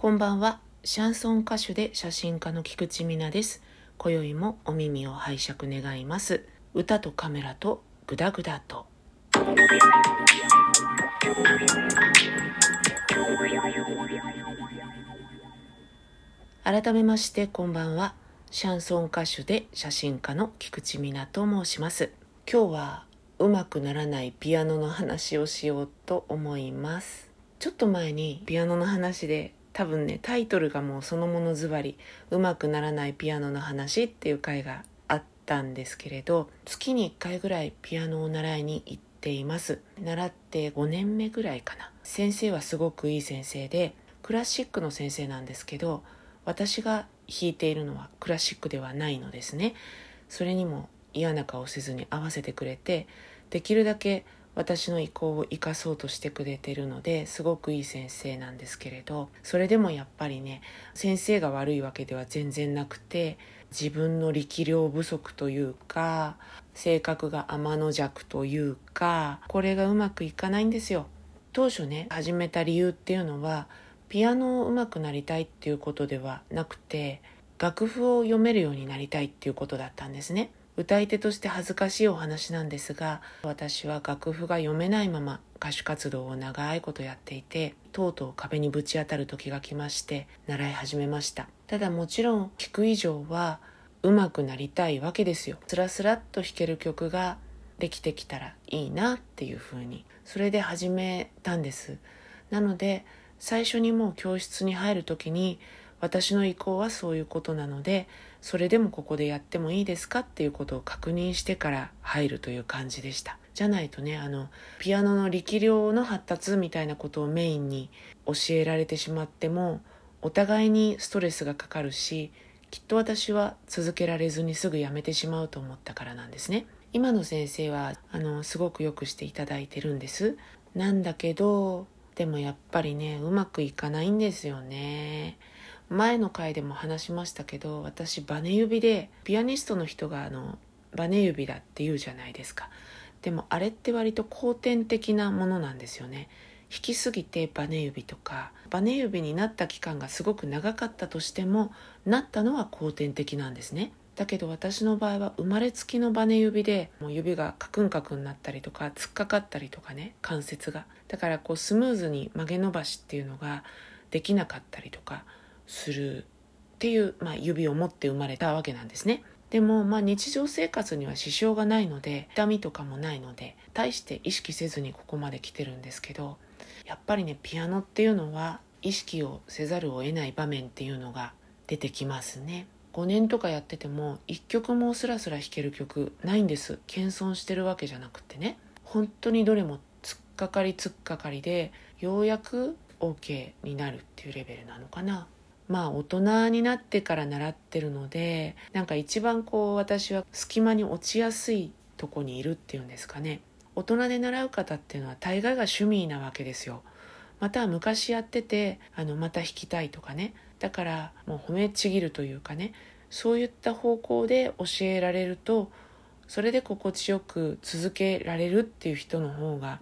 こんばんは。シャンソン歌手で写真家の菊池美奈です。今宵もお耳を拝借願います。歌とカメラとグダグダと。改めましてこんばんは。シャンソン歌手で写真家の菊池美奈と申します。今日はうまくならないピアノの話をしようと思います。ちょっと前にピアノの話で多分ねタイトルがもうそのものズバリ「うまくならないピアノの話」っていう回があったんですけれど月に1回ぐらいピアノを習いに行っています。習って5年目ぐらいかな。先生はすごくいい先生でクラシックの先生なんですけど私が弾いているのはクラシックではないのですね。それにも嫌な顔せずに合わせてくれてできるだけ私の意向を生かそうとしてくれてるのですごくいい先生なんですけれどそれでもやっぱりね先生が悪いわけでは全然なくて自分の力量不足というか性格が天の弱というかこれがうまくいかないんですよ。当初ね始めた理由っていうのはピアノを上手くなりたいっていうことではなくて楽譜を読めるようになりたいっていうことだったんですね。歌い手として恥ずかしいお話なんですが私は楽譜が読めないまま歌手活動を長いことやっていてとうとう壁にぶち当たる時が来まして習い始めました。ただもちろん聴く以上は上手くなりたいわけですよ。スラスラっと弾ける曲ができてきたらいいなっていうふうにそれで始めたんです。なので最初にもう教室に入る時に私の意向はそういうことなのでそれでもここでやってもいいですかっていうことを確認してから入るという感じでした。じゃないとねあのピアノの力量の発達みたいなことをメインに教えられてしまってもお互いにストレスがかかるしきっと私は続けられずにすぐやめてしまうと思ったからなんですね。今の先生はあのすごくよくしていただいてるんです。なんだけどでもやっぱりねうまくいかないんですよね。前の回でも話しましたけど私バネ指でピアニストの人があのバネ指だって言うじゃないですか。でもあれって割と後天的なものなんですよね。弾きすぎてバネ指とかバネ指になった期間がすごく長かったとしてもなったのは後天的なんですね。だけど私の場合は生まれつきのバネ指でもう指がカクンカクンになったりとか突っかかったりとかね関節が。だからこうスムーズに曲げ伸ばしっていうのができなかったりとかするっていう、まあ、指を持って生まれたわけなんですね。でも、まあ、日常生活には支障がないので痛みとかもないので大して意識せずにここまで来てるんですけどやっぱりねピアノっていうのは意識をせざるを得ない場面っていうのが出てきますね。5年とかやってても1曲もスラスラ弾ける曲ないんです。謙遜してるわけじゃなくてね。本当にどれも突っかかり突っかかりでようやく OK になるっていうレベルなのかな。まあ大人になってから習ってるのでなんか一番こう私は隙間に落ちやすいとこにいるっていうんですかね。大人で習う方っていうのは大概が趣味なわけですよ。または昔やっててあのまた弾きたいとかね。だからもう褒めちぎるというかね。そういった方向で教えられるとそれで心地よく続けられるっていう人の方が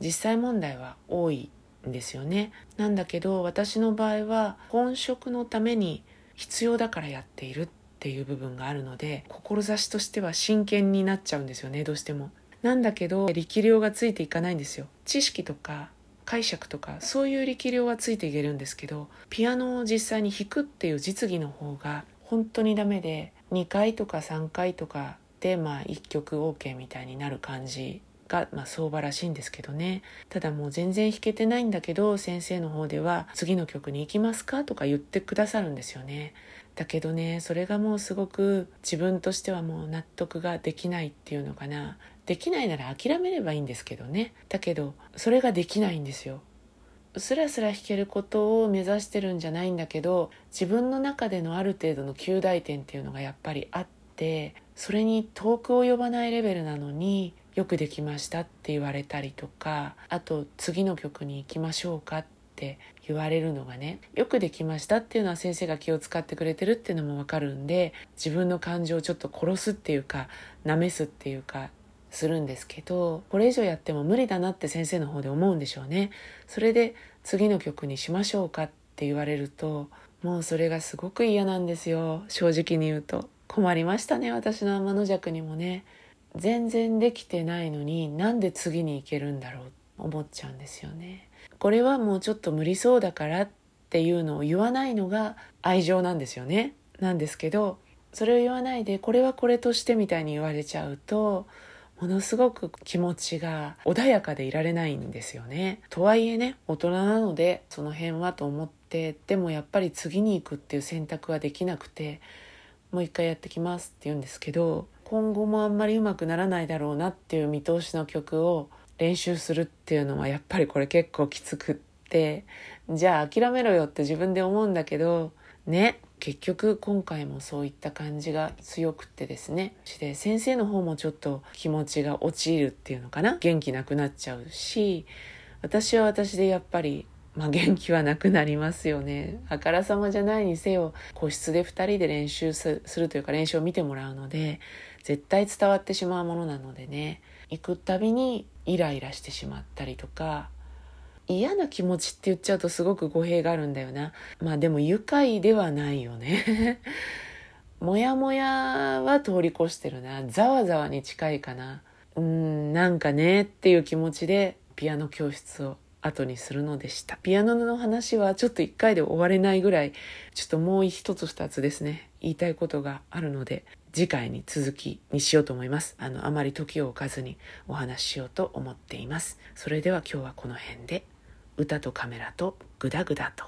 実際問題は多いんですよね。なんだけど私の場合は本職のために必要だからやっているっていう部分があるので志としては真剣になっちゃうんですよねどうしても。なんだけど力量がついていかないんですよ。知識とか解釈とかそういう力量はついていけるんですけどピアノを実際に弾くっていう実技の方が本当にダメで2回とか3回とかでまあ1曲 OK みたいになる感じが、まあ、相場らしいんですけどね。ただもう全然弾けてないんだけど先生の方では次の曲に行きますかとか言ってくださるんですよね。だけどねそれがもうすごく自分としてはもう納得ができないっていうのかな。できないなら諦めればいいんですけどね。だけどそれができないんですよ。スラスラ弾けることを目指してるんじゃないんだけど自分の中でのある程度の及第点っていうのがやっぱりあってそれに遠く及ばないレベルなのによくできましたって言われたりとかあと次の曲に行きましょうかって言われるのがねよくできましたっていうのは先生が気を使ってくれてるっていうのもわかるんで自分の感情をちょっと殺すっていうかなめすっていうかするんですけどこれ以上やっても無理だなって先生の方で思うんでしょうね。それで次の曲にしましょうかっって言われるともうそれがすごく嫌なんですよ。正直に言うと。困りましたね私の天の弱にもね。全然できてないのになんで次に行けるんだろう？思っちゃうんですよね。これはもうちょっと無理そうだからっていうのを言わないのが愛情なんですよね。なんですけどそれを言わないでこれはこれとしてみたいに言われちゃうとものすごく気持ちが穏やかでいられないんですよね。とはいえね大人なのでその辺はと思ってでもやっぱり次に行くっていう選択はできなくてもう一回やってきますって言うんですけど今後もあんまりうまくならないだろうなっていう見通しの曲を練習するっていうのはやっぱりこれ結構きつくってじゃあ諦めろよって自分で思うんだけどね結局今回もそういった感じが強くってですね。で先生の方もちょっと気持ちが陥るっていうのかな。元気なくなっちゃうし私は私でやっぱりまあ、元気はなくなりますよねあからさまじゃないにせよ個室で2人で練習するというか練習を見てもらうので絶対伝わってしまうものなのでね行くたびにイライラしてしまったりとか嫌な気持ちって言っちゃうとすごく語弊があるんだよな。まあでも愉快ではないよね。もやもやは通り越してるな。ざわざわに近いかな。うん、なんかねっていう気持ちでピアノ教室を後にするのでした。ピアノの話はちょっと一回で終われないぐらい、ちょっともう一つ二つですね、言いたいことがあるので、次回に続きにしようと思います。あの、あまり時を置かずにお話ししようと思っています。それでは今日はこの辺で。歌とカメラとグダグダと。